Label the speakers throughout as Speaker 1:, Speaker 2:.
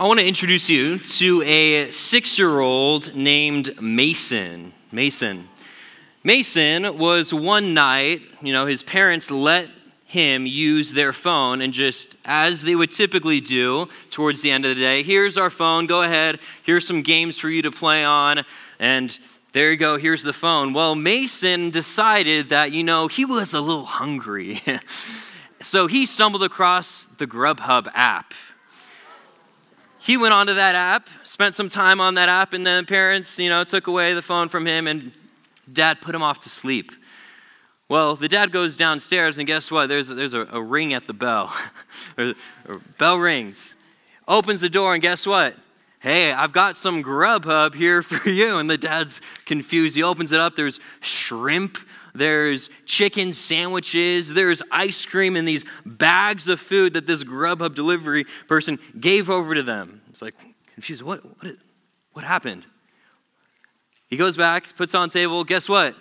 Speaker 1: I want to introduce you to a six year old named Mason. Mason. Mason was one night, you know, his parents let him use their phone and just as they would typically do towards the end of the day here's our phone go ahead. Here's some games for you to play on. And there you go here's the phone. Well mason decided that you know he was a little hungry. So he stumbled across the grubhub app he went onto that app, spent some time on that app, and then parents, you know, took away the phone from him, and dad put him off to sleep. Well, the dad goes downstairs, and guess what? There's a, there's a, a ring at the bell. bell rings. Opens the door, and guess what? Hey, I've got some Grubhub here for you. And the dad's confused. He opens it up. There's shrimp there's chicken sandwiches, there's ice cream, and these bags of food that this Grubhub delivery person gave over to them. It's like, confused. What, what, what happened? He goes back, puts on table. Guess what?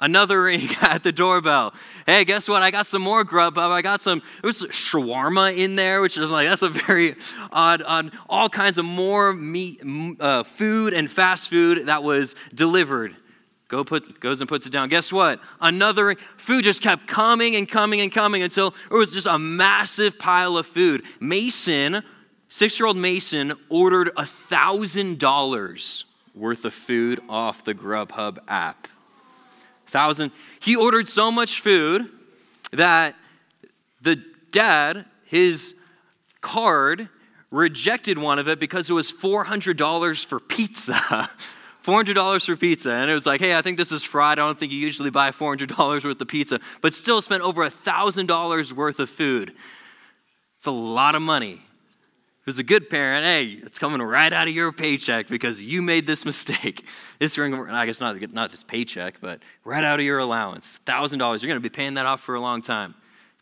Speaker 1: Another ring at the doorbell. Hey, guess what? I got some more grub. I got some, It was shawarma in there, which is like, that's a very odd, odd all kinds of more meat, uh, food and fast food that was delivered. Go put, goes and puts it down. Guess what? Another food just kept coming and coming and coming until it was just a massive pile of food. Mason, six year old Mason, ordered a $1,000 worth of food off the Grubhub app. Thousand. He ordered so much food that the dad, his card, rejected one of it because it was $400 for pizza. $400 for pizza. And it was like, hey, I think this is fried. I don't think you usually buy $400 worth of pizza, but still spent over $1,000 worth of food. It's a lot of money. Was a good parent, hey, it's coming right out of your paycheck because you made this mistake. This ring, I guess not, not just paycheck, but right out of your allowance. $1,000. You're going to be paying that off for a long time.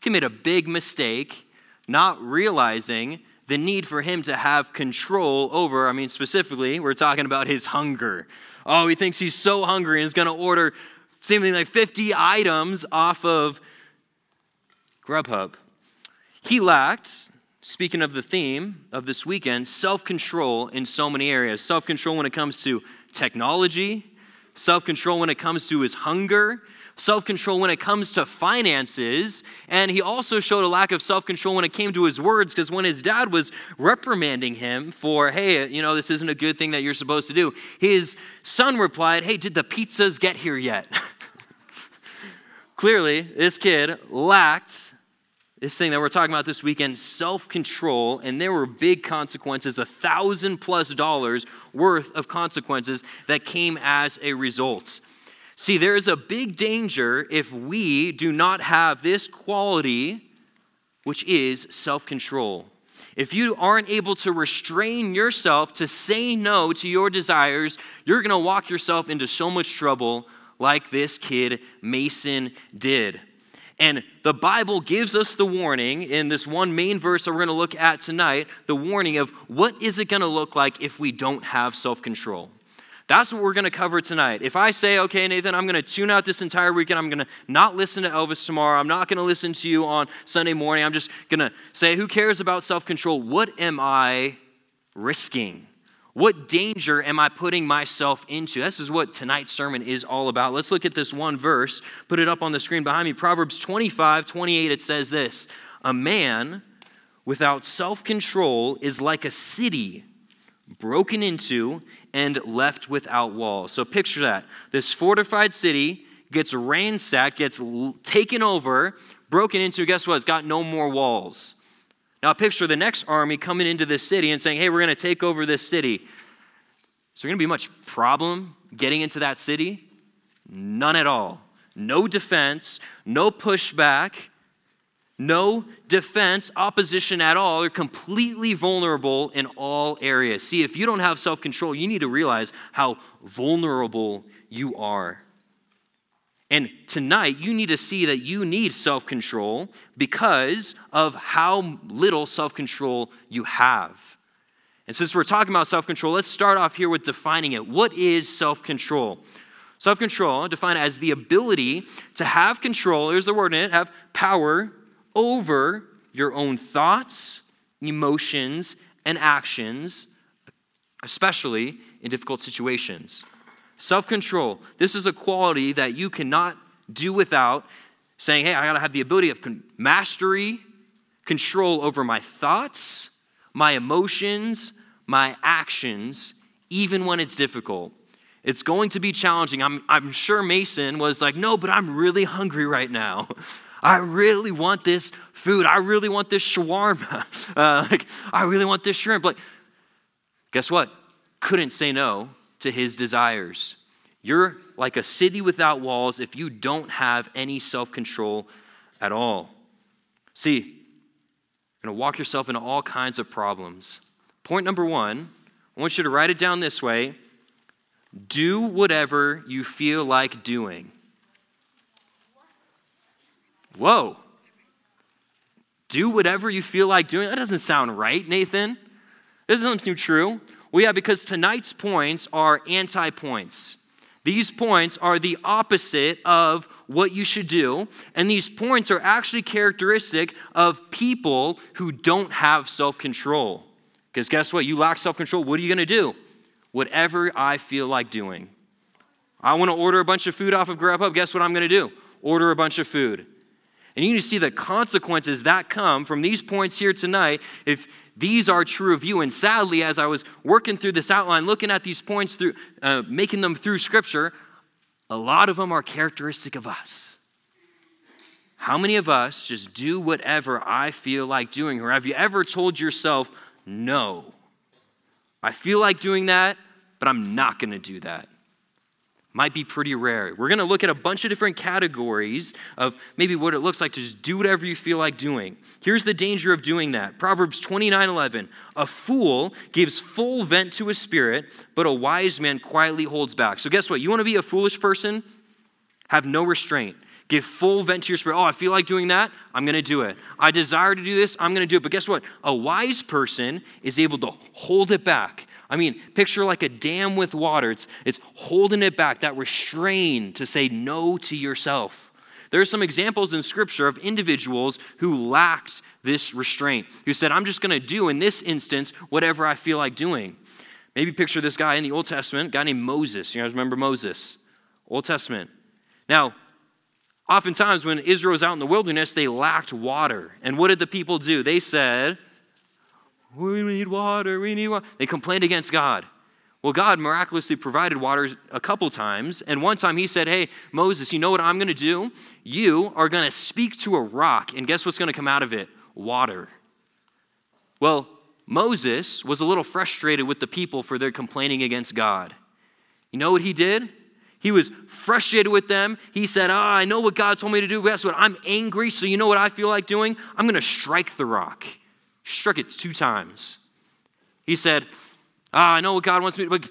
Speaker 1: He made a big mistake, not realizing the need for him to have control over, I mean, specifically, we're talking about his hunger. Oh, he thinks he's so hungry and is going to order something like 50 items off of Grubhub. He lacked, speaking of the theme of this weekend, self control in so many areas. Self control when it comes to technology, self control when it comes to his hunger, self control when it comes to finances. And he also showed a lack of self control when it came to his words, because when his dad was reprimanding him for, hey, you know, this isn't a good thing that you're supposed to do, his son replied, hey, did the pizzas get here yet? Clearly, this kid lacked this thing that we're talking about this weekend self control, and there were big consequences, a thousand plus dollars worth of consequences that came as a result. See, there is a big danger if we do not have this quality, which is self control. If you aren't able to restrain yourself to say no to your desires, you're going to walk yourself into so much trouble like this kid Mason did. And the Bible gives us the warning in this one main verse that we're going to look at tonight the warning of what is it going to look like if we don't have self control. That's what we're going to cover tonight. If I say, okay, Nathan, I'm going to tune out this entire weekend, I'm going to not listen to Elvis tomorrow, I'm not going to listen to you on Sunday morning, I'm just going to say, who cares about self control? What am I risking? What danger am I putting myself into? This is what tonight's sermon is all about. Let's look at this one verse. Put it up on the screen behind me. Proverbs 25, 28, it says this A man without self control is like a city broken into and left without walls. So picture that. This fortified city gets ransacked, gets taken over, broken into. Guess what? It's got no more walls. Now picture the next army coming into this city and saying, hey, we're going to take over this city. Is there going to be much problem getting into that city? None at all. No defense, no pushback no defense, opposition at all. You're completely vulnerable in all areas. See, if you don't have self control, you need to realize how vulnerable you are. And tonight, you need to see that you need self control because of how little self control you have. And since we're talking about self control, let's start off here with defining it. What is self control? Self control, defined as the ability to have control, there's the word in it, have power over your own thoughts, emotions, and actions, especially in difficult situations. Self control. This is a quality that you cannot do without saying, hey, I got to have the ability of mastery, control over my thoughts, my emotions, my actions, even when it's difficult. It's going to be challenging. I'm, I'm sure Mason was like, no, but I'm really hungry right now. I really want this food. I really want this shawarma. Uh, like, I really want this shrimp. Like, guess what? Couldn't say no to his desires. You're like a city without walls if you don't have any self control at all. See, you're going to walk yourself into all kinds of problems. Point number one, I want you to write it down this way do whatever you feel like doing. Whoa. Do whatever you feel like doing? That doesn't sound right, Nathan. This doesn't seem true. Well, yeah, because tonight's points are anti points. These points are the opposite of what you should do, and these points are actually characteristic of people who don't have self control. Because guess what? You lack self control. What are you going to do? Whatever I feel like doing. I want to order a bunch of food off of Grubhub. Guess what I'm going to do? Order a bunch of food. And you need to see the consequences that come from these points here tonight if these are true of you. And sadly, as I was working through this outline, looking at these points through, uh, making them through Scripture, a lot of them are characteristic of us. How many of us just do whatever I feel like doing? Or have you ever told yourself, no, I feel like doing that, but I'm not going to do that? Might be pretty rare. We're going to look at a bunch of different categories of maybe what it looks like to just do whatever you feel like doing. Here's the danger of doing that. Proverbs 29:11. A fool gives full vent to his spirit, but a wise man quietly holds back. So guess what? You want to be a foolish person? Have no restraint. Give full vent to your spirit. Oh, I feel like doing that. I'm going to do it. I desire to do this. I'm going to do it. But guess what? A wise person is able to hold it back I mean, picture like a dam with water. It's, it's holding it back, that restraint to say no to yourself. There are some examples in Scripture of individuals who lacked this restraint, who said, I'm just going to do in this instance whatever I feel like doing. Maybe picture this guy in the Old Testament, guy named Moses. You guys remember Moses? Old Testament. Now, oftentimes when Israel was out in the wilderness, they lacked water. And what did the people do? They said, we need water, we need water. They complained against God. Well, God miraculously provided water a couple times. And one time he said, Hey, Moses, you know what I'm going to do? You are going to speak to a rock, and guess what's going to come out of it? Water. Well, Moses was a little frustrated with the people for their complaining against God. You know what he did? He was frustrated with them. He said, Ah, oh, I know what God told me to do. Guess what? I'm angry, so you know what I feel like doing? I'm going to strike the rock struck it two times. He said, ah, I know what God wants me to, but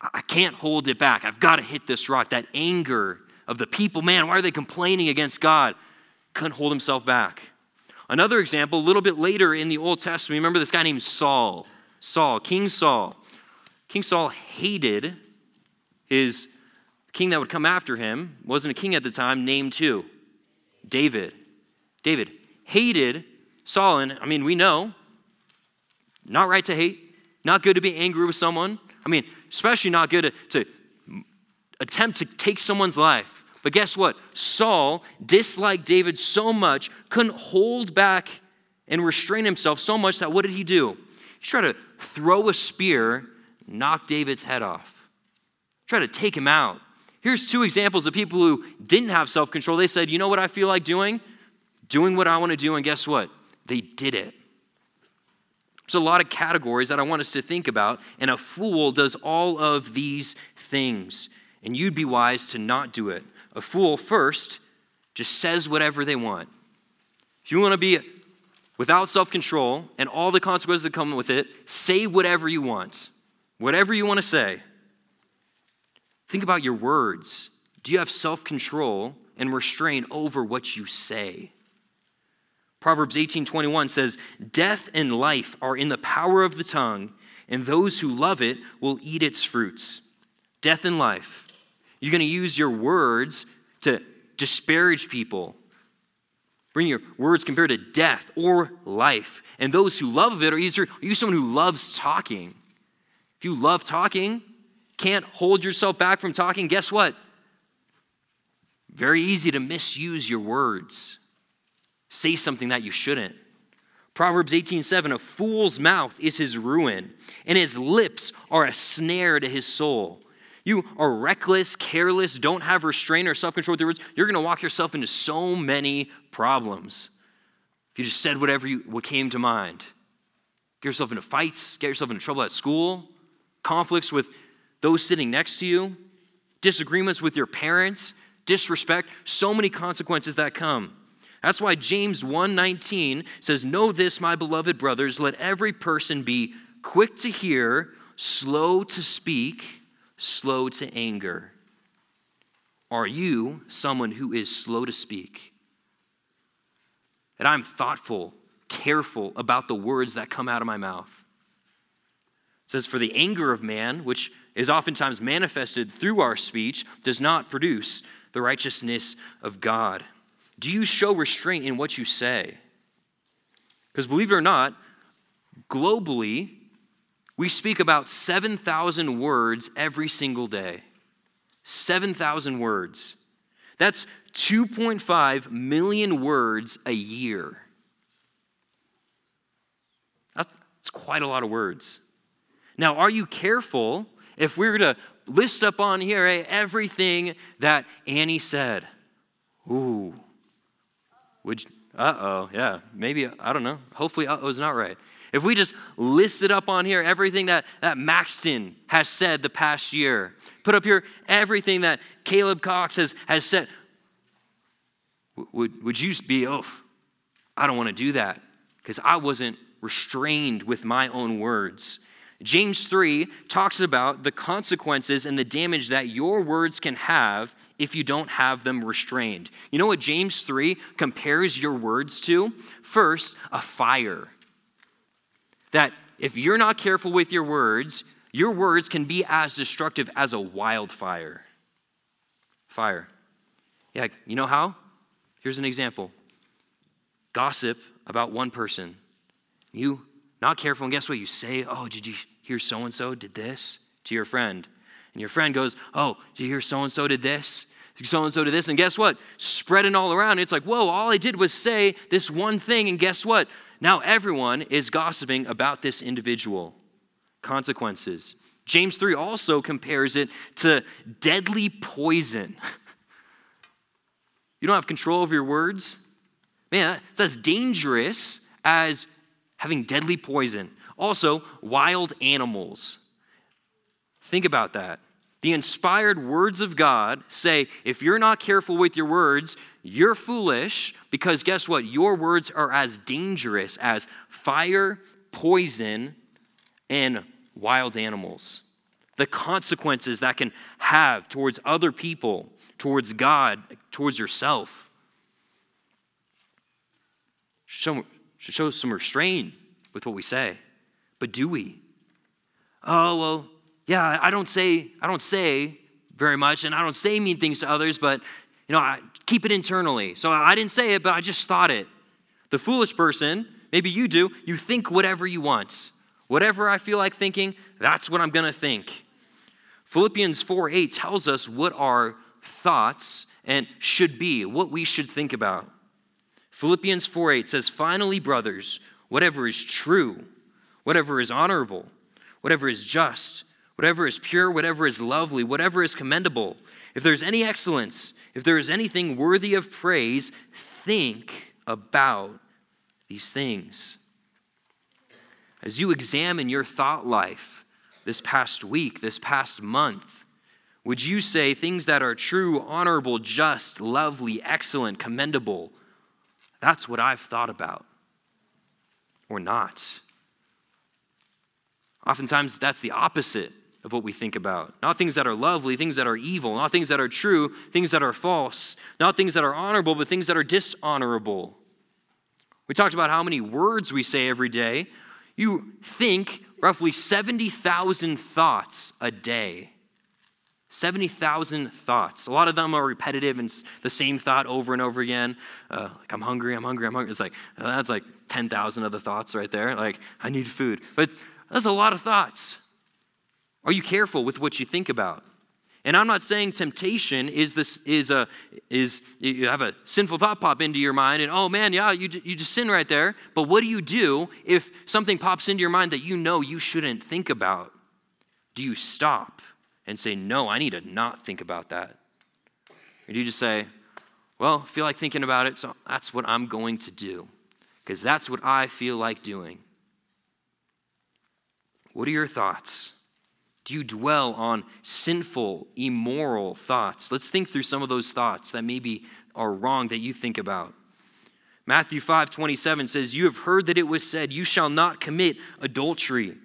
Speaker 1: I can't hold it back. I've got to hit this rock. That anger of the people, man, why are they complaining against God? Couldn't hold himself back. Another example, a little bit later in the Old Testament, remember this guy named Saul. Saul, King Saul. King Saul hated his king that would come after him, wasn't a king at the time, named who? David. David hated Saul, I mean, we know, not right to hate, not good to be angry with someone. I mean, especially not good to, to attempt to take someone's life. But guess what? Saul disliked David so much, couldn't hold back and restrain himself so much that what did he do? He tried to throw a spear, knock David's head off, try to take him out. Here's two examples of people who didn't have self control. They said, You know what I feel like doing? Doing what I want to do, and guess what? They did it. There's a lot of categories that I want us to think about, and a fool does all of these things. And you'd be wise to not do it. A fool, first, just says whatever they want. If you want to be without self control and all the consequences that come with it, say whatever you want. Whatever you want to say. Think about your words. Do you have self control and restraint over what you say? Proverbs 18:21 says, "Death and life are in the power of the tongue, and those who love it will eat its fruits." Death and life. You're going to use your words to disparage people. Bring your words compared to death or life. And those who love it are easier. Are you someone who loves talking? If you love talking, can't hold yourself back from talking, guess what? Very easy to misuse your words. Say something that you shouldn't. Proverbs 18:7 A fool's mouth is his ruin, and his lips are a snare to his soul. You are reckless, careless, don't have restraint or self control with your words, you're going to walk yourself into so many problems. If you just said whatever you, what came to mind, get yourself into fights, get yourself into trouble at school, conflicts with those sitting next to you, disagreements with your parents, disrespect, so many consequences that come. That's why James 1:19 says, "Know this, my beloved brothers, let every person be quick to hear, slow to speak, slow to anger." Are you someone who is slow to speak? And I'm thoughtful, careful about the words that come out of my mouth. It says, For the anger of man, which is oftentimes manifested through our speech, does not produce the righteousness of God. Do you show restraint in what you say? Because believe it or not, globally, we speak about 7,000 words every single day. 7,000 words. That's 2.5 million words a year. That's quite a lot of words. Now, are you careful if we were to list up on here hey, everything that Annie said? Ooh, would uh oh, yeah, maybe, I don't know. Hopefully, uh oh's not right. If we just listed up on here everything that, that Maxton has said the past year, put up here everything that Caleb Cox has, has said, would, would you be, oh, I don't want to do that because I wasn't restrained with my own words. James 3 talks about the consequences and the damage that your words can have if you don't have them restrained. You know what James 3 compares your words to? First, a fire. That if you're not careful with your words, your words can be as destructive as a wildfire. Fire. Yeah, you know how? Here's an example gossip about one person. You not careful, and guess what? You say, Oh, did you hear so and so did this to your friend? And your friend goes, Oh, did you hear so and so did this? So and so did this. And guess what? Spreading all around. It's like, Whoa, all I did was say this one thing. And guess what? Now everyone is gossiping about this individual. Consequences. James 3 also compares it to deadly poison. you don't have control over your words? Man, it's as dangerous as having deadly poison. Also, wild animals. Think about that. The inspired words of God say if you're not careful with your words, you're foolish because guess what? Your words are as dangerous as fire, poison, and wild animals. The consequences that can have towards other people, towards God, towards yourself. Show, show some restraint with what we say. But do we? Oh, well, yeah, I don't say, I don't say very much, and I don't say mean things to others, but you know, I keep it internally. So I didn't say it, but I just thought it. The foolish person, maybe you do, you think whatever you want. Whatever I feel like thinking, that's what I'm gonna think. Philippians 4 8 tells us what our thoughts and should be, what we should think about. Philippians 4 8 says, Finally, brothers, whatever is true, whatever is honorable, whatever is just, whatever is pure, whatever is lovely, whatever is commendable, if there's any excellence, if there is anything worthy of praise, think about these things. As you examine your thought life this past week, this past month, would you say things that are true, honorable, just, lovely, excellent, commendable? That's what I've thought about. Or not. Oftentimes, that's the opposite of what we think about. Not things that are lovely, things that are evil, not things that are true, things that are false, not things that are honorable, but things that are dishonorable. We talked about how many words we say every day. You think roughly 70,000 thoughts a day. 70,000 thoughts. A lot of them are repetitive and the same thought over and over again. Uh, like, I'm hungry, I'm hungry, I'm hungry. It's like, uh, that's like 10,000 of the thoughts right there. Like, I need food. But that's a lot of thoughts. Are you careful with what you think about? And I'm not saying temptation is this is a is you have a sinful thought pop into your mind and oh man yeah you you just sin right there. But what do you do if something pops into your mind that you know you shouldn't think about? Do you stop and say no? I need to not think about that. Or do you just say, well, I feel like thinking about it, so that's what I'm going to do because that's what I feel like doing. What are your thoughts? Do you dwell on sinful, immoral thoughts? Let's think through some of those thoughts that maybe are wrong that you think about. Matthew 5 27 says, You have heard that it was said, You shall not commit adultery.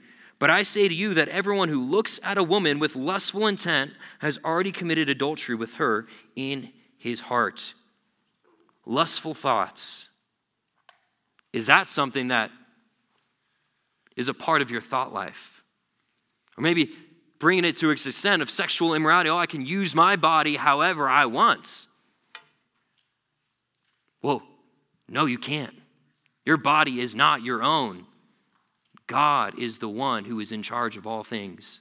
Speaker 1: But I say to you that everyone who looks at a woman with lustful intent has already committed adultery with her in his heart. Lustful thoughts. Is that something that is a part of your thought life? Or maybe bringing it to its extent of sexual immorality. Oh, I can use my body however I want. Well, no, you can't. Your body is not your own. God is the one who is in charge of all things.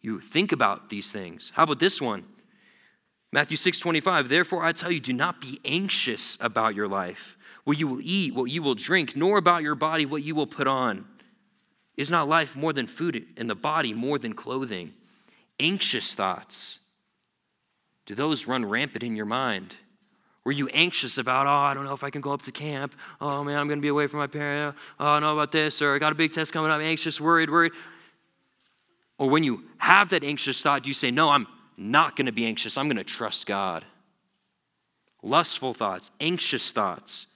Speaker 1: You think about these things. How about this one? Matthew 6 25, therefore I tell you, do not be anxious about your life, what you will eat, what you will drink, nor about your body, what you will put on. Is not life more than food and the body more than clothing? Anxious thoughts. Do those run rampant in your mind? Were you anxious about, oh, I don't know if I can go up to camp. Oh, man, I'm going to be away from my parents. Oh, I don't know about this. Or I got a big test coming. I'm anxious, worried, worried. Or when you have that anxious thought, do you say, no, I'm not going to be anxious. I'm going to trust God? Lustful thoughts, anxious thoughts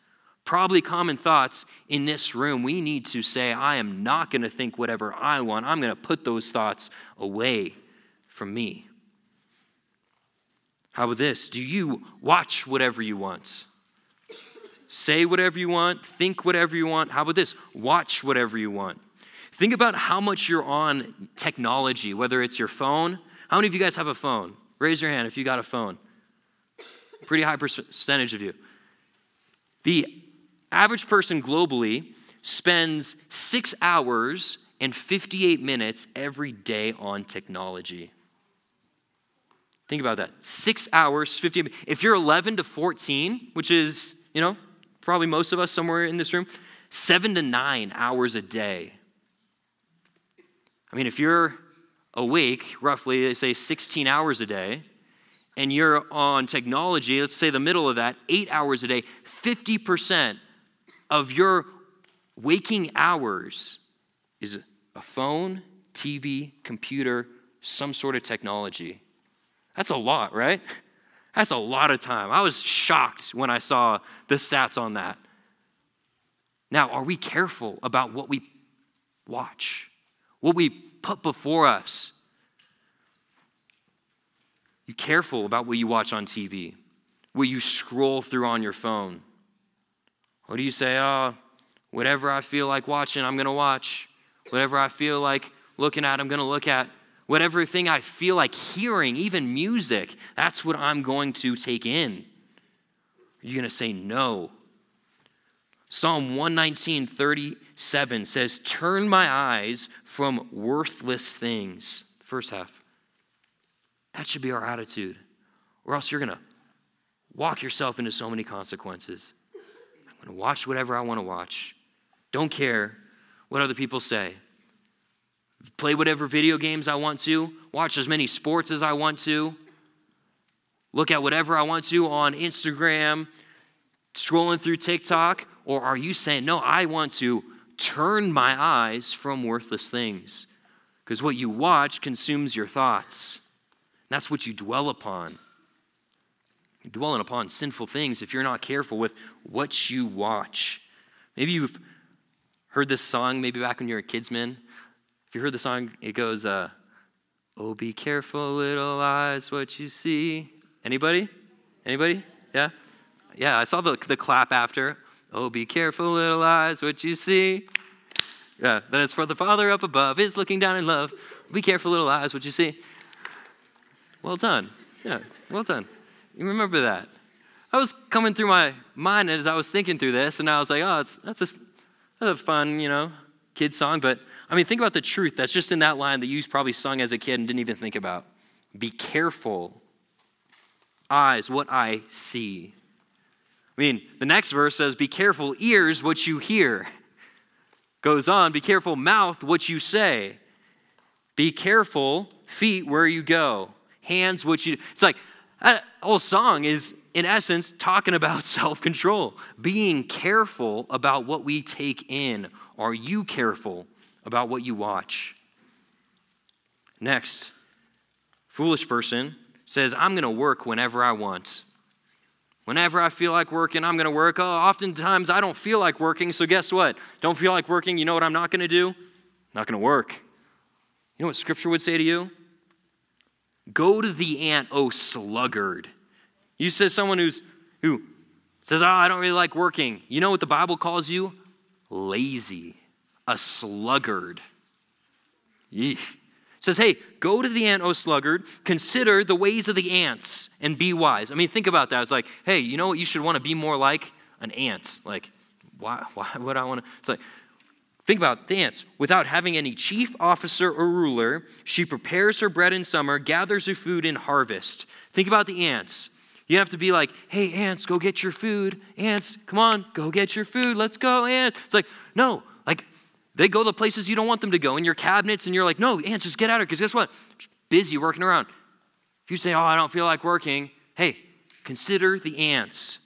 Speaker 1: probably common thoughts in this room, we need to say, I am not going to think whatever I want. I'm going to put those thoughts away from me. How about this? Do you watch whatever you want? Say whatever you want, think whatever you want. How about this? Watch whatever you want. Think about how much you're on technology, whether it's your phone. How many of you guys have a phone? Raise your hand if you got a phone. Pretty high percentage of you. The average person globally spends six hours and 58 minutes every day on technology. Think about that. Six hours, 50. If you're 11 to 14, which is, you know, probably most of us somewhere in this room, seven to nine hours a day. I mean, if you're awake roughly, they say 16 hours a day, and you're on technology, let's say the middle of that, eight hours a day, 50% of your waking hours is a phone, TV, computer, some sort of technology. That's a lot, right? That's a lot of time. I was shocked when I saw the stats on that. Now, are we careful about what we watch, what we put before us? You careful about what you watch on TV, what you scroll through on your phone. Or do you say, oh, whatever I feel like watching, I'm going to watch. Whatever I feel like looking at, I'm going to look at. Whatever thing I feel like hearing, even music, that's what I'm going to take in. Are you going to say no? Psalm 119, 37 says, Turn my eyes from worthless things. First half. That should be our attitude, or else you're going to walk yourself into so many consequences. I'm going to watch whatever I want to watch. Don't care what other people say. Play whatever video games I want to. Watch as many sports as I want to. Look at whatever I want to on Instagram, scrolling through TikTok. Or are you saying, no, I want to turn my eyes from worthless things? Because what you watch consumes your thoughts. That's what you dwell upon dwelling upon sinful things if you're not careful with what you watch. Maybe you've heard this song, maybe back when you were a kidsman. If you heard the song, it goes, uh, Oh, be careful, little eyes, what you see. Anybody? Anybody? Yeah? Yeah, I saw the, the clap after. Oh, be careful, little eyes, what you see. Yeah, then it's for the Father up above is looking down in love. Be careful, little eyes, what you see. Well done. Yeah, well done. You remember that. I was coming through my mind as I was thinking through this, and I was like, oh, that's, a, that's a fun, you know, kid song. But I mean, think about the truth that's just in that line that you probably sung as a kid and didn't even think about. Be careful, eyes, what I see. I mean, the next verse says, Be careful, ears, what you hear. Goes on, Be careful, mouth, what you say. Be careful, feet, where you go. Hands, what you. It's like that whole song is, in essence, talking about self control, being careful about what we take in. Are you careful about what you watch? Next, foolish person says, I'm going to work whenever I want. Whenever I feel like working, I'm going to work. Oh, oftentimes I don't feel like working, so guess what? Don't feel like working, you know what I'm not going to do? Not going to work. You know what Scripture would say to you? Go to the ant, oh sluggard. You said someone who's who says, Oh, I don't really like working. You know what the Bible calls you? Lazy, a sluggard. Yeesh. Says, hey, go to the ant, oh sluggard, consider the ways of the ants and be wise. I mean, think about that. It's like, hey, you know what you should want to be more like? An ant. Like, why, why would I want to? It's like, Think about the ants. Without having any chief officer or ruler, she prepares her bread in summer, gathers her food in harvest. Think about the ants. You have to be like, hey, ants, go get your food. Ants, come on, go get your food. Let's go, ants. It's like, no, like they go the places you don't want them to go in your cabinets, and you're like, no, ants, just get out of here. Because guess what? Busy working around. If you say, oh, I don't feel like working, hey, consider the ants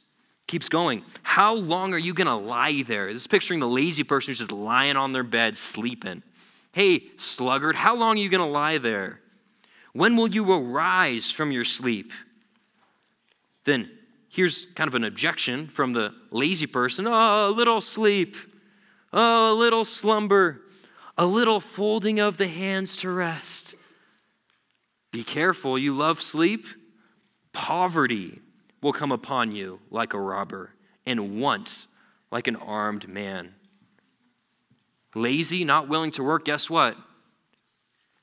Speaker 1: keeps going. How long are you going to lie there? This is picturing the lazy person who's just lying on their bed sleeping. Hey, sluggard, how long are you going to lie there? When will you arise from your sleep? Then here's kind of an objection from the lazy person Oh, a little sleep. Oh, a little slumber. A little folding of the hands to rest. Be careful, you love sleep. Poverty will come upon you like a robber, and want like an armed man. Lazy, not willing to work, guess what?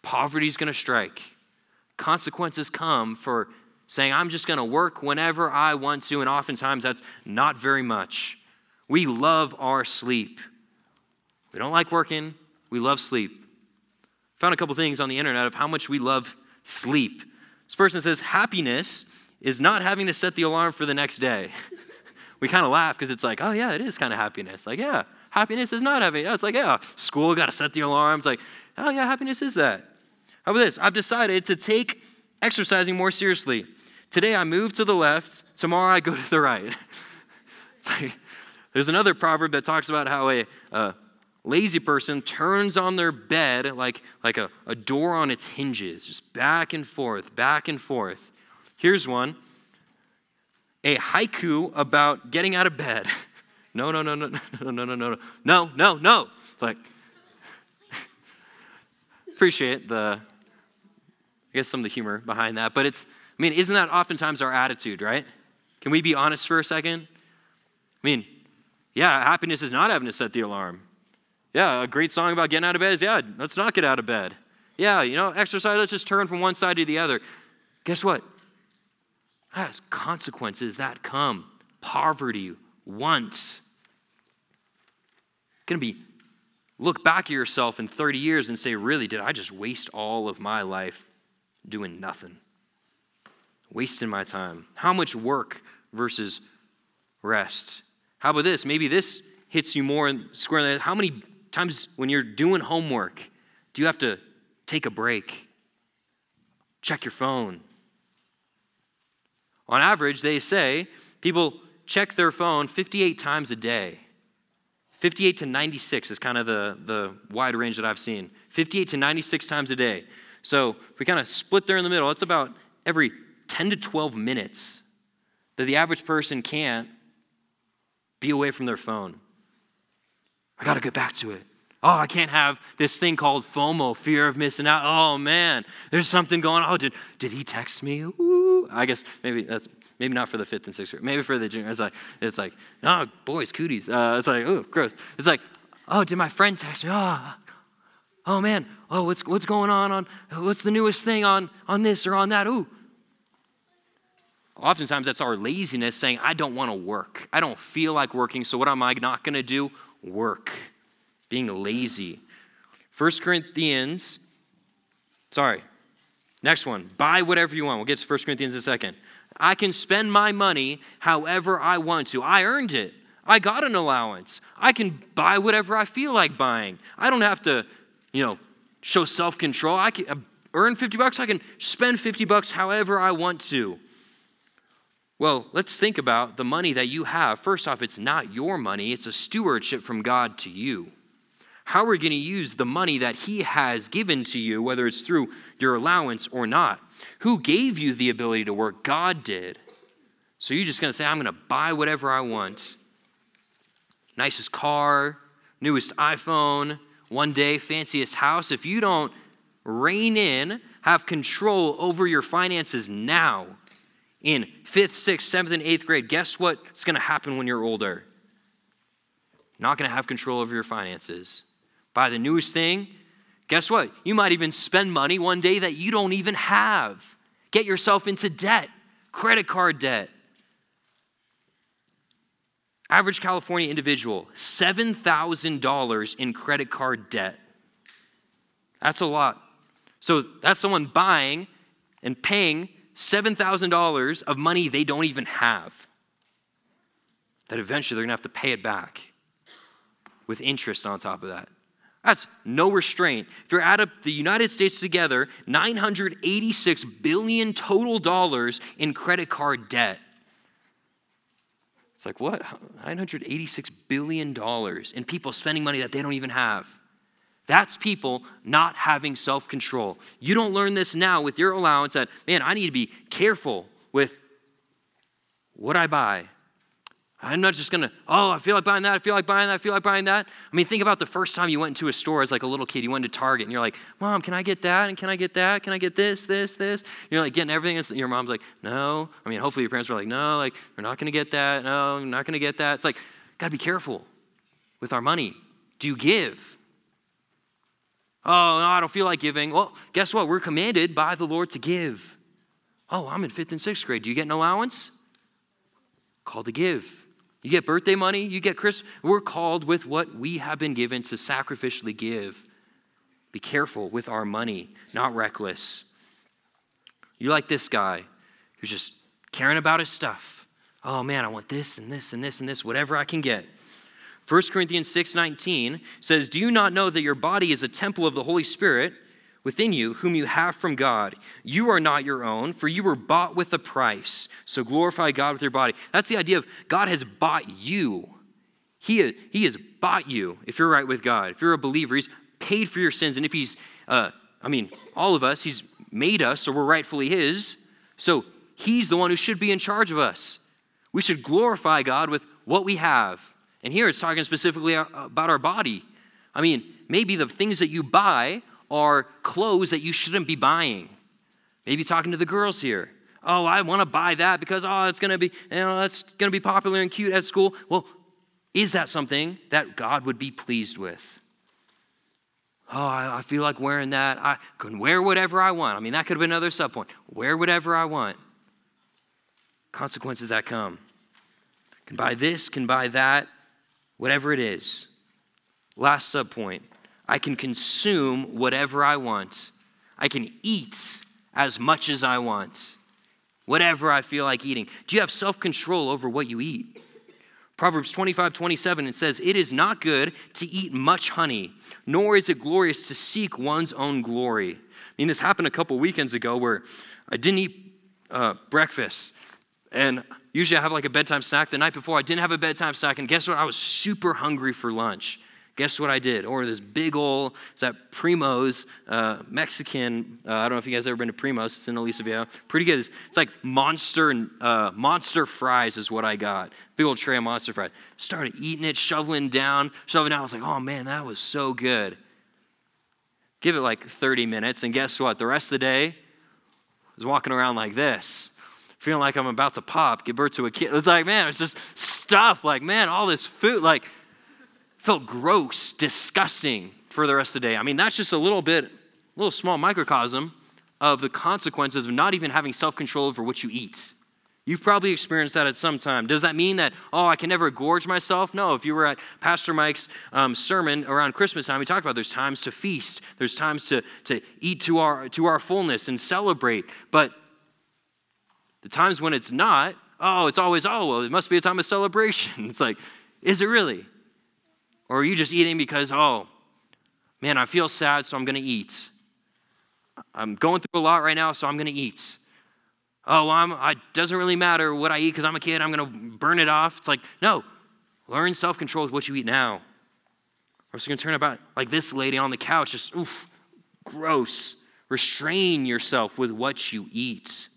Speaker 1: Poverty's going to strike. Consequences come for saying, I'm just going to work whenever I want to, and oftentimes that's not very much. We love our sleep. We don't like working, we love sleep. Found a couple things on the internet of how much we love sleep. This person says happiness is not having to set the alarm for the next day. we kind of laugh because it's like, oh, yeah, it is kind of happiness. Like, yeah, happiness is not having, yeah, it's like, yeah, school, got to set the alarm. It's like, oh, yeah, happiness is that. How about this? I've decided to take exercising more seriously. Today I move to the left, tomorrow I go to the right. like, there's another proverb that talks about how a, a lazy person turns on their bed like, like a, a door on its hinges, just back and forth, back and forth. Here's one a haiku about getting out of bed. No, no, no, no, no, no, no, no, no, no, no, no. It's like, appreciate the, I guess some of the humor behind that, but it's, I mean, isn't that oftentimes our attitude, right? Can we be honest for a second? I mean, yeah, happiness is not having to set the alarm. Yeah, a great song about getting out of bed is, yeah, let's not get out of bed. Yeah, you know, exercise, let's just turn from one side to the other. Guess what? Ah, has consequences that come poverty. Going to be look back at yourself in 30 years and say, really, did I just waste all of my life doing nothing? Wasting my time. How much work versus rest? How about this? Maybe this hits you more in squarely. How many times when you're doing homework do you have to take a break? Check your phone, on average, they say people check their phone 58 times a day. 58 to 96 is kind of the, the wide range that I've seen. 58 to 96 times a day. So if we kind of split there in the middle, it's about every 10 to 12 minutes that the average person can't be away from their phone. I got to get back to it. Oh, I can't have this thing called FOMO, fear of missing out. Oh man, there's something going on. Oh, did, did he text me? Ooh. I guess maybe that's maybe not for the fifth and sixth grade. Maybe for the junior. It's like it's like, no, boys, cooties. Uh, it's like, oh, gross. It's like, oh, did my friend text me? Oh, oh man, oh, what's what's going on on what's the newest thing on on this or on that? Ooh, oftentimes that's our laziness saying, I don't want to work. I don't feel like working, so what am I not going to do? Work. Being lazy. 1 Corinthians, sorry, next one. Buy whatever you want. We'll get to 1 Corinthians in a second. I can spend my money however I want to. I earned it. I got an allowance. I can buy whatever I feel like buying. I don't have to, you know, show self control. I can uh, earn 50 bucks. I can spend 50 bucks however I want to. Well, let's think about the money that you have. First off, it's not your money, it's a stewardship from God to you. How are we going to use the money that He has given to you, whether it's through your allowance or not? Who gave you the ability to work? God did. So you're just going to say, I'm going to buy whatever I want. Nicest car, newest iPhone, one day, fanciest house. If you don't rein in, have control over your finances now, in fifth, sixth, seventh, and eighth grade, guess what's going to happen when you're older? Not going to have control over your finances. Buy the newest thing. Guess what? You might even spend money one day that you don't even have. Get yourself into debt, credit card debt. Average California individual, $7,000 in credit card debt. That's a lot. So that's someone buying and paying $7,000 of money they don't even have. That eventually they're going to have to pay it back with interest on top of that. That's no restraint. If you add up the United States together, 986 billion total dollars in credit card debt. It's like, what? 986 billion dollars in people spending money that they don't even have. That's people not having self control. You don't learn this now with your allowance that, man, I need to be careful with what I buy. I'm not just gonna, oh, I feel like buying that, I feel like buying that, I feel like buying that. I mean, think about the first time you went into a store as like a little kid. You went to Target and you're like, Mom, can I get that? And can I get that? Can I get this, this, this? You're like getting everything. And your mom's like, No. I mean, hopefully your parents were like, No, like, we're not gonna get that. No, I'm not gonna get that. It's like, gotta be careful with our money. Do you give? Oh, no, I don't feel like giving. Well, guess what? We're commanded by the Lord to give. Oh, I'm in fifth and sixth grade. Do you get an allowance? Called to give. You get birthday money, you get Christmas. We're called with what we have been given to sacrificially give. Be careful with our money, not reckless. You like this guy who's just caring about his stuff. Oh man, I want this and this and this and this, whatever I can get. 1 Corinthians 6:19 says, "Do you not know that your body is a temple of the Holy Spirit within you, whom you have from God? You are not your own, for you were bought with a price. So glorify God with your body." That's the idea of God has bought you. He, he has bought you if you're right with God. If you're a believer, He's paid for your sins. And if He's, uh, I mean, all of us, He's made us, so we're rightfully His. So He's the one who should be in charge of us. We should glorify God with what we have. And here it's talking specifically about our body. I mean, maybe the things that you buy are clothes that you shouldn't be buying. Maybe talking to the girls here. Oh, I want to buy that because oh, it's going to be, you know, that's going to be popular and cute at school. Well, is that something that God would be pleased with? Oh, I, feel like wearing that. I can wear whatever I want. I mean, that could have been another subpoint. Wear whatever I want. Consequences that come. Can buy this, can buy that whatever it is. Last subpoint I can consume whatever I want, I can eat as much as I want, whatever I feel like eating. Do you have self control over what you eat? Proverbs 25, 27, it says, It is not good to eat much honey, nor is it glorious to seek one's own glory. I mean, this happened a couple weekends ago where I didn't eat uh, breakfast. And Usually I have like a bedtime snack. The night before, I didn't have a bedtime snack. And guess what? I was super hungry for lunch. Guess what I did? Or this big old, it's that Primo's uh, Mexican. Uh, I don't know if you guys ever been to Primo's. It's in Aliso Viejo. Pretty good. It's, it's like monster uh, monster fries is what I got. Big old tray of monster fries. Started eating it, shoveling down, shoveling down. I was like, oh man, that was so good. Give it like 30 minutes, and guess what? The rest of the day, I was walking around like this feeling like I'm about to pop, give birth to a kid. It's like, man, it's just stuff. Like, man, all this food, like, felt gross, disgusting for the rest of the day. I mean, that's just a little bit, a little small microcosm of the consequences of not even having self control over what you eat. You've probably experienced that at some time. Does that mean that, oh, I can never gorge myself? No. If you were at Pastor Mike's um, sermon around Christmas time, he talked about there's times to feast, there's times to, to eat to our, to our fullness and celebrate. But the times when it's not, oh, it's always, oh, well, it must be a time of celebration. It's like, is it really? Or are you just eating because, oh, man, I feel sad, so I'm going to eat? I'm going through a lot right now, so I'm going to eat oh, well, I'm, it doesn't really matter what I eat because I'm a kid, I'm going to burn it off. It's like, no, learn self control with what you eat now. Or it's going to turn about like this lady on the couch, just, oof, gross. Restrain yourself with what you eat.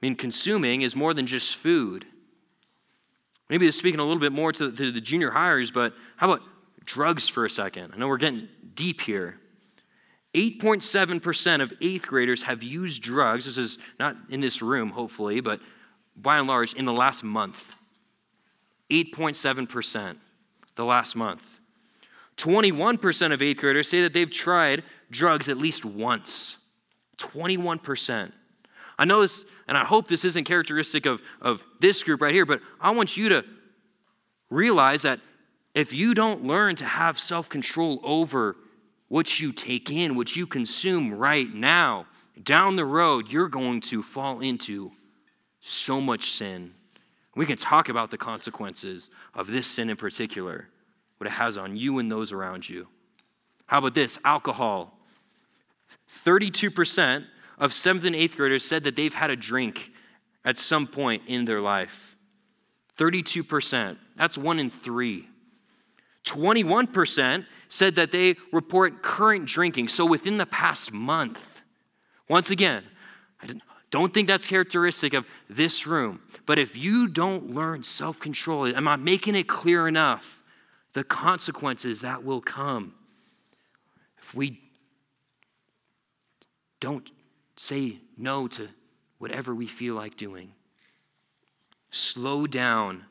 Speaker 1: I mean, consuming is more than just food. Maybe this speaking a little bit more to, to the junior highers, but how about drugs for a second? I know we're getting deep here. 8.7% of eighth graders have used drugs. This is not in this room, hopefully, but by and large, in the last month. 8.7% the last month. 21% of eighth graders say that they've tried drugs at least once. 21%. I know this, and I hope this isn't characteristic of, of this group right here, but I want you to realize that if you don't learn to have self control over what you take in, what you consume right now, down the road, you're going to fall into so much sin. We can talk about the consequences of this sin in particular, what it has on you and those around you. How about this? Alcohol. 32% of seventh and eighth graders said that they've had a drink at some point in their life. 32%. That's one in three. 21% said that they report current drinking, so within the past month. Once again, I don't think that's characteristic of this room, but if you don't learn self control, am I making it clear enough? The consequences that will come if we don't say no to whatever we feel like doing. Slow down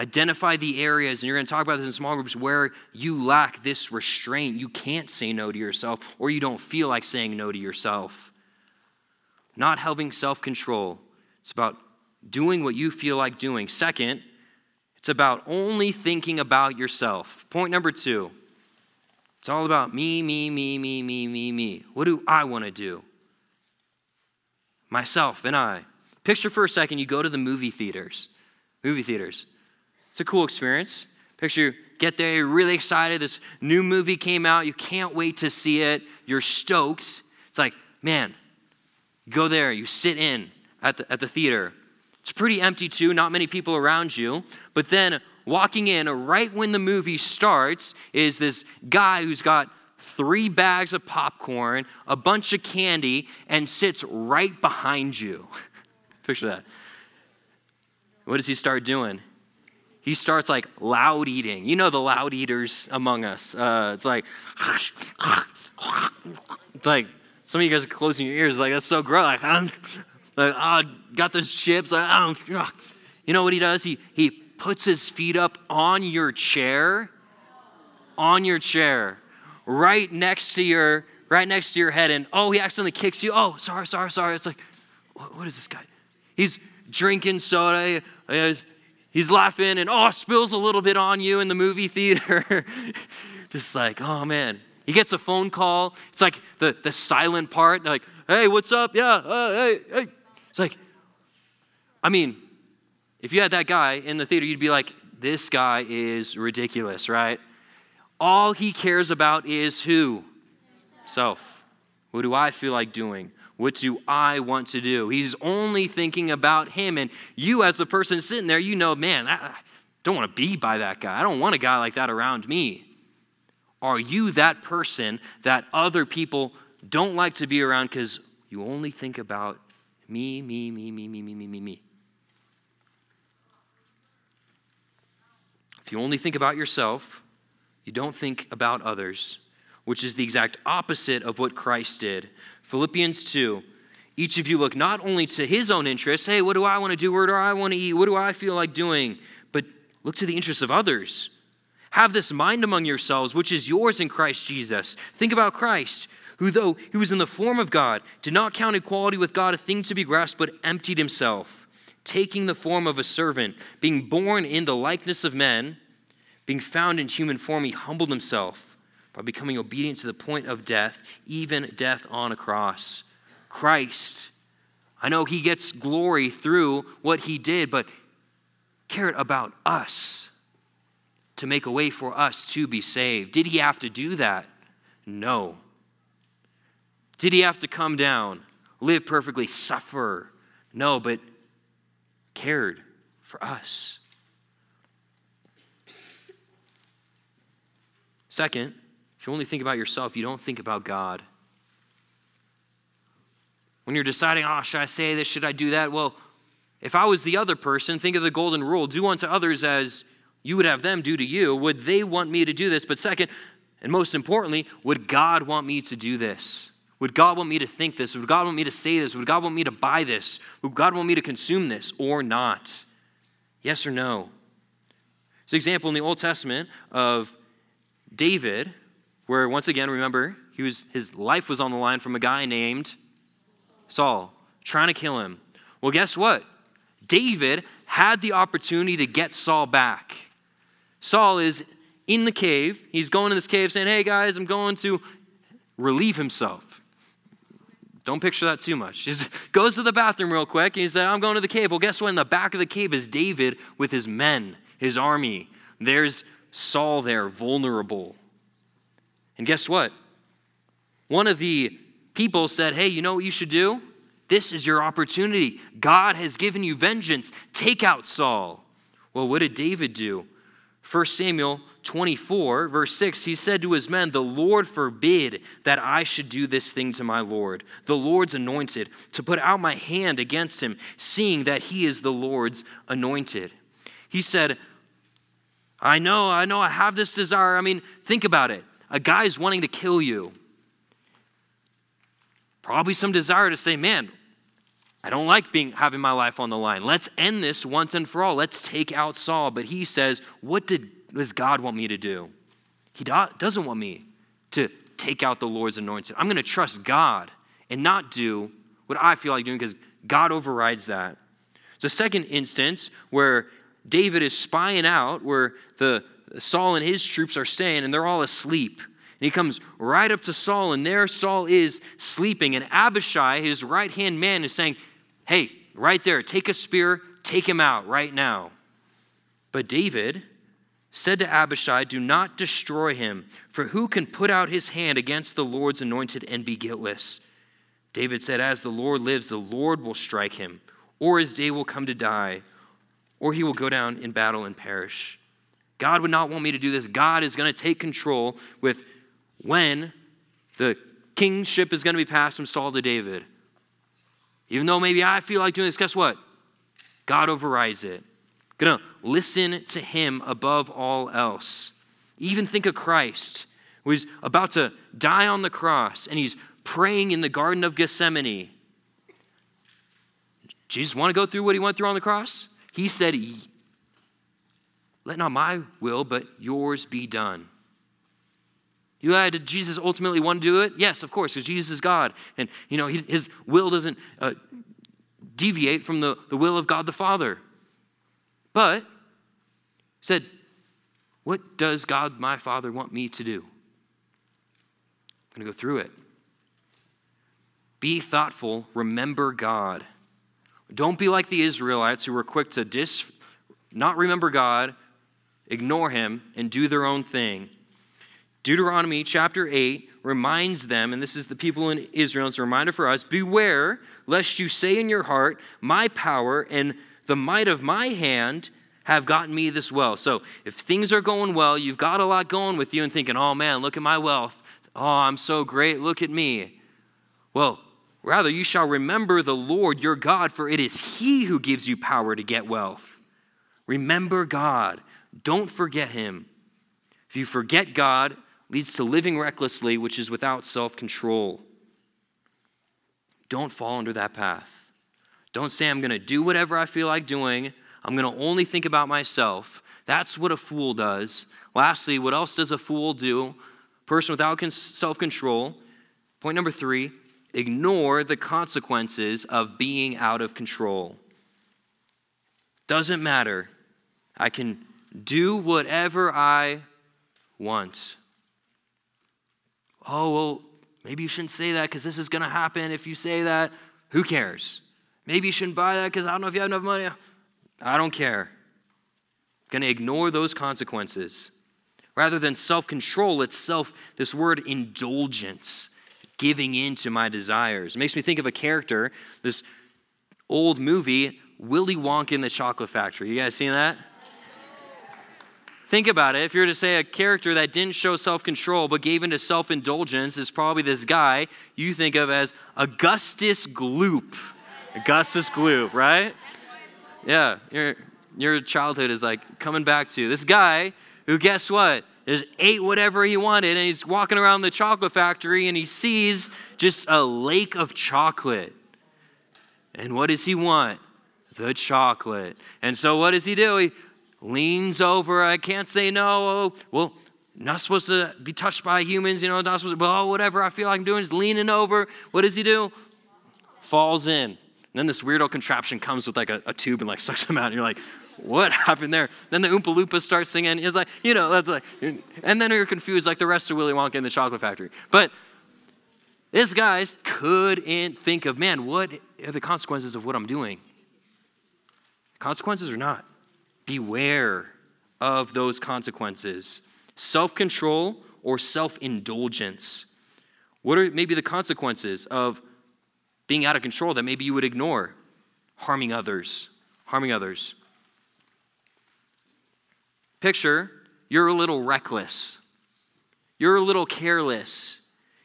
Speaker 1: Identify the areas, and you're going to talk about this in small groups, where you lack this restraint. You can't say no to yourself, or you don't feel like saying no to yourself. Not having self control. It's about doing what you feel like doing. Second, it's about only thinking about yourself. Point number two it's all about me, me, me, me, me, me, me. What do I want to do? Myself and I. Picture for a second you go to the movie theaters. Movie theaters. It's a cool experience. Picture you get there, you're really excited. This new movie came out. You can't wait to see it. You're stoked. It's like, man, go there, you sit in at the, at the theater. It's pretty empty too, not many people around you. But then walking in right when the movie starts is this guy who's got three bags of popcorn, a bunch of candy, and sits right behind you. Picture that. What does he start doing? he starts like loud eating. You know the loud eaters among us. Uh, it's like, it's like some of you guys are closing your ears. Like that's so gross. Like, I'm, like oh, got those chips. Like, I. You know what he does? He he puts his feet up on your chair, on your chair, right next to your right next to your head, and oh, he accidentally kicks you. Oh, sorry, sorry, sorry. It's like, what, is this guy? He's drinking soda. He's laughing and, oh, spills a little bit on you in the movie theater. Just like, oh man. He gets a phone call. It's like the, the silent part, like, hey, what's up? Yeah, uh, hey, hey. It's like, I mean, if you had that guy in the theater, you'd be like, this guy is ridiculous, right? All he cares about is who? Self. What do I feel like doing? What do I want to do? He's only thinking about him. And you, as the person sitting there, you know, man, I don't want to be by that guy. I don't want a guy like that around me. Are you that person that other people don't like to be around because you only think about me, me, me, me, me, me, me, me, me? If you only think about yourself, you don't think about others, which is the exact opposite of what Christ did. Philippians 2. Each of you look not only to his own interests, hey, what do I want to do? Where do I want to eat? What do I feel like doing? But look to the interests of others. Have this mind among yourselves, which is yours in Christ Jesus. Think about Christ, who, though he was in the form of God, did not count equality with God a thing to be grasped, but emptied himself taking the form of a servant, being born in the likeness of men, being found in human form, he humbled himself by becoming obedient to the point of death, even death on a cross. Christ, I know he gets glory through what he did, but cared about us to make a way for us to be saved. Did he have to do that? No. Did he have to come down, live perfectly, suffer? No, but cared for us. Second, if you only think about yourself, you don't think about God. When you're deciding, oh, should I say this? Should I do that? Well, if I was the other person, think of the golden rule do unto others as you would have them do to you. Would they want me to do this? But second, and most importantly, would God want me to do this? Would God want me to think this? Would God want me to say this? Would God want me to buy this? Would God want me to consume this or not? Yes or no? There's an example in the Old Testament of David, where once again, remember, he was, his life was on the line from a guy named Saul, trying to kill him. Well, guess what? David had the opportunity to get Saul back. Saul is in the cave. He's going in this cave saying, Hey guys, I'm going to relieve himself. Don't picture that too much. He goes to the bathroom real quick and he said, I'm going to the cave. Well, guess what? In the back of the cave is David with his men, his army. There's Saul there, vulnerable. And guess what? One of the people said, Hey, you know what you should do? This is your opportunity. God has given you vengeance. Take out Saul. Well, what did David do? 1 Samuel 24, verse 6, he said to his men, The Lord forbid that I should do this thing to my Lord, the Lord's anointed, to put out my hand against him, seeing that he is the Lord's anointed. He said, I know, I know, I have this desire. I mean, think about it. A guy's wanting to kill you. Probably some desire to say, man, I don't like being having my life on the line. Let's end this once and for all. Let's take out Saul. But he says, What did, does God want me to do? He do, doesn't want me to take out the Lord's anointed. I'm going to trust God and not do what I feel like doing because God overrides that. It's a second instance where David is spying out where the Saul and his troops are staying and they're all asleep. And he comes right up to Saul, and there Saul is sleeping. And Abishai, his right hand man, is saying, Hey, right there, take a spear, take him out right now. But David said to Abishai, Do not destroy him, for who can put out his hand against the Lord's anointed and be guiltless? David said, As the Lord lives, the Lord will strike him, or his day will come to die, or he will go down in battle and perish. God would not want me to do this. God is going to take control with when the kingship is going to be passed from Saul to David. Even though maybe I feel like doing this, guess what? God overrides it. Gonna listen to him above all else. Even think of Christ, who is about to die on the cross and he's praying in the Garden of Gethsemane. Jesus want to go through what he went through on the cross? He said, Let not my will, but yours be done. You had did Jesus ultimately want to do it? Yes, of course, because Jesus is God. And, you know, his will doesn't uh, deviate from the, the will of God the Father. But, said, what does God my Father want me to do? I'm going to go through it. Be thoughtful, remember God. Don't be like the Israelites who were quick to dis, not remember God, ignore Him, and do their own thing. Deuteronomy chapter 8 reminds them, and this is the people in Israel, it's a reminder for us beware lest you say in your heart, My power and the might of my hand have gotten me this well. So if things are going well, you've got a lot going with you and thinking, Oh man, look at my wealth. Oh, I'm so great. Look at me. Well, rather, you shall remember the Lord your God, for it is He who gives you power to get wealth. Remember God. Don't forget Him. If you forget God, leads to living recklessly, which is without self control. Don't fall under that path. Don't say, I'm going to do whatever I feel like doing. I'm going to only think about myself. That's what a fool does. Lastly, what else does a fool do? Person without self control. Point number three ignore the consequences of being out of control. Doesn't matter. I can do whatever I want. Oh, well, maybe you shouldn't say that because this is going to happen if you say that. Who cares? Maybe you shouldn't buy that because I don't know if you have enough money. I don't care. Going to ignore those consequences. Rather than self control, it's self, this word indulgence, giving in to my desires. It makes me think of a character, this old movie, Willy Wonka in the Chocolate Factory. You guys seen that? Think about it. If you were to say a character that didn't show self control but gave into self indulgence is probably this guy you think of as Augustus Gloop. Augustus Gloop, right? Yeah, your, your childhood is like coming back to you. this guy who, guess what? Just ate whatever he wanted and he's walking around the chocolate factory and he sees just a lake of chocolate. And what does he want? The chocolate. And so what does he do? He leans over. I can't say no. Oh, well, not supposed to be touched by humans, you know, not supposed to, well, whatever I feel like I'm doing is leaning over. What does he do? Falls in. And then this weirdo contraption comes with like a, a tube and like sucks him out. And you're like, what happened there? Then the Oompa Loompa starts singing. It's like, you know, that's like, and then you're confused like the rest of Willy Wonka in the chocolate factory. But this guy couldn't think of, man, what are the consequences of what I'm doing? Consequences or not? Beware of those consequences self control or self indulgence. What are maybe the consequences of being out of control that maybe you would ignore? Harming others. Harming others. Picture you're a little reckless, you're a little careless.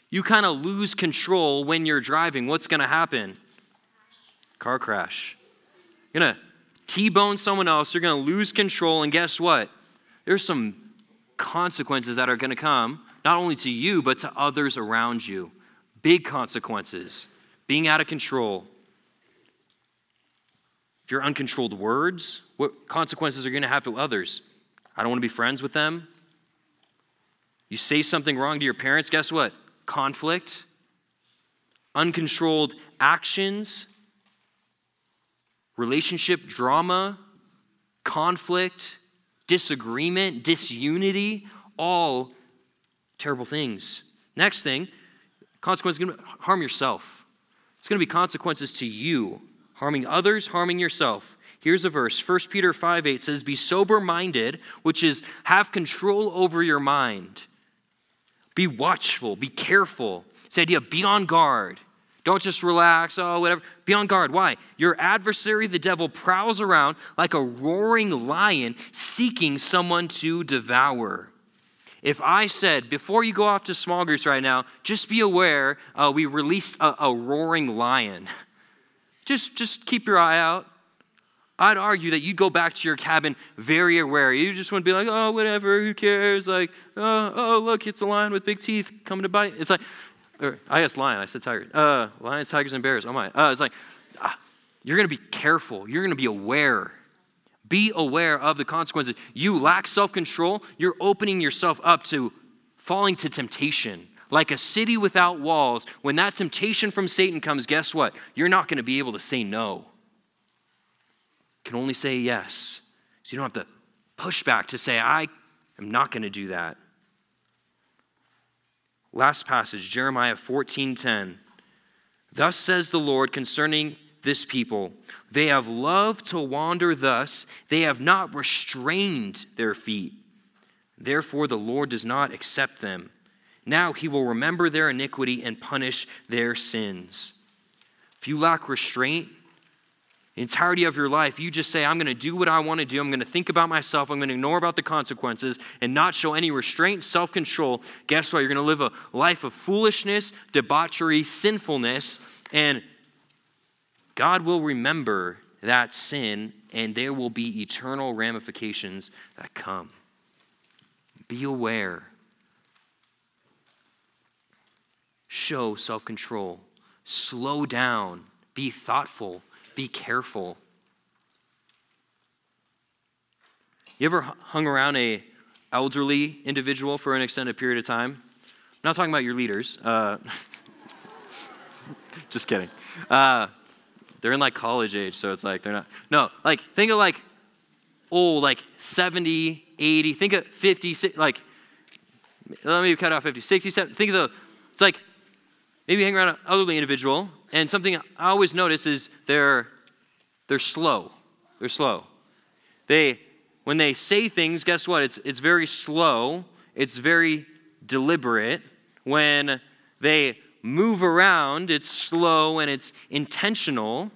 Speaker 1: You kind of lose control when you're driving. What's going to happen? Car crash. You're going to T bone someone else, you're going to lose control, and guess what? There's some consequences that are going to come, not only to you, but to others around you. Big consequences. Being out of control. If you're uncontrolled words, what consequences are you going to have to others? I don't want to be friends with them. You say something wrong to your parents, guess what? Conflict. Uncontrolled actions relationship drama, conflict, disagreement, disunity, all terrible things. Next thing, consequences going to harm yourself. It's going to be consequences to you, harming others, harming yourself. Here's a verse 1 Peter 5 8 says, Be sober minded, which is have control over your mind. Be watchful, be careful. It's the idea be on guard. Don't just relax, oh, whatever. Be on guard. Why? Your adversary, the devil, prowls around like a roaring lion seeking someone to devour. If I said, before you go off to small groups right now, just be aware uh, we released a, a roaring lion. Just, just keep your eye out. I'd argue that you'd go back to your cabin very aware. You just to be like, oh, whatever, who cares? Like, oh, oh, look, it's a lion with big teeth coming to bite. It's like, or I guess lion, I said tiger. Uh, lions, tigers, and bears. Oh my. Uh, it's like, ah, you're going to be careful. You're going to be aware. Be aware of the consequences. You lack self control, you're opening yourself up to falling to temptation. Like a city without walls, when that temptation from Satan comes, guess what? You're not going to be able to say no. Can only say yes. So you don't have to push back to say, I am not going to do that. Last passage, Jeremiah 14:10. Thus says the Lord concerning this people, they have loved to wander thus, they have not restrained their feet. Therefore the Lord does not accept them. Now he will remember their iniquity and punish their sins. If you lack restraint, entirety of your life, you just say, I'm going to do what I want to do. I'm going to think about myself. I'm going to ignore about the consequences and not show any restraint, self control. Guess what? You're going to live a life of foolishness, debauchery, sinfulness, and God will remember that sin, and there will be eternal ramifications that come. Be aware. Show self control. Slow down. Be thoughtful be careful. You ever hung around a elderly individual for an extended period of time? I'm not talking about your leaders. Uh, just kidding. Uh, they're in like college age, so it's like they're not. No, like think of like old, like 70, 80, think of 50, like, let me cut off 50, 60, 70, think of the, it's like maybe hang around an elderly individual, and something I always notice is they're, they're slow. They're slow. They, when they say things, guess what? It's, it's very slow, it's very deliberate. When they move around, it's slow and it's intentional.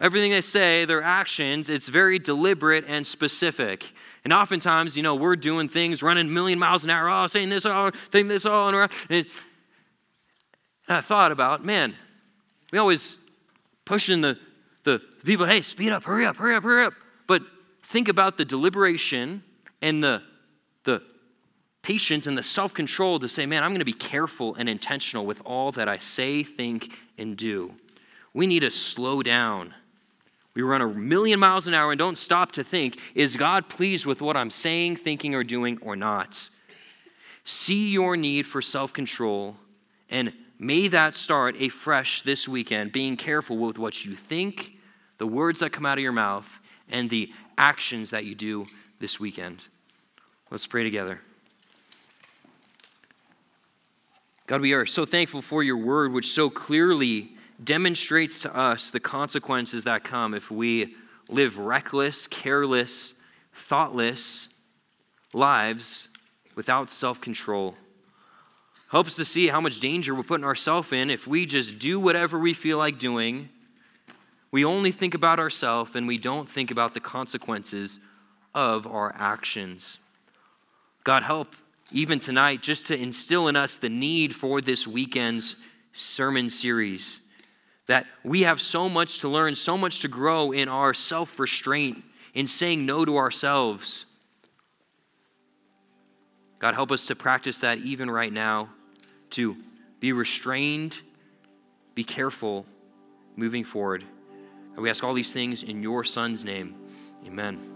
Speaker 1: Everything they say, their actions, it's very deliberate and specific. And oftentimes, you know, we're doing things, running a million miles an hour, oh, saying this, oh, saying this, oh, and, and I thought about, man, we always pushing the, the people, hey, speed up, hurry up, hurry up, hurry up. But think about the deliberation and the, the patience and the self control to say, man, I'm going to be careful and intentional with all that I say, think, and do. We need to slow down. We run a million miles an hour and don't stop to think, is God pleased with what I'm saying, thinking, or doing, or not? See your need for self control and may that start afresh this weekend, being careful with what you think, the words that come out of your mouth, and the actions that you do this weekend. Let's pray together. God, we are so thankful for your word, which so clearly demonstrates to us the consequences that come if we live reckless, careless, thoughtless lives without self control. Helps to see how much danger we're putting ourselves in if we just do whatever we feel like doing. We only think about ourselves and we don't think about the consequences of our actions. God, help even tonight just to instill in us the need for this weekend's sermon series. That we have so much to learn, so much to grow in our self restraint, in saying no to ourselves. God, help us to practice that even right now to be restrained, be careful moving forward. And we ask all these things in your Son's name. Amen.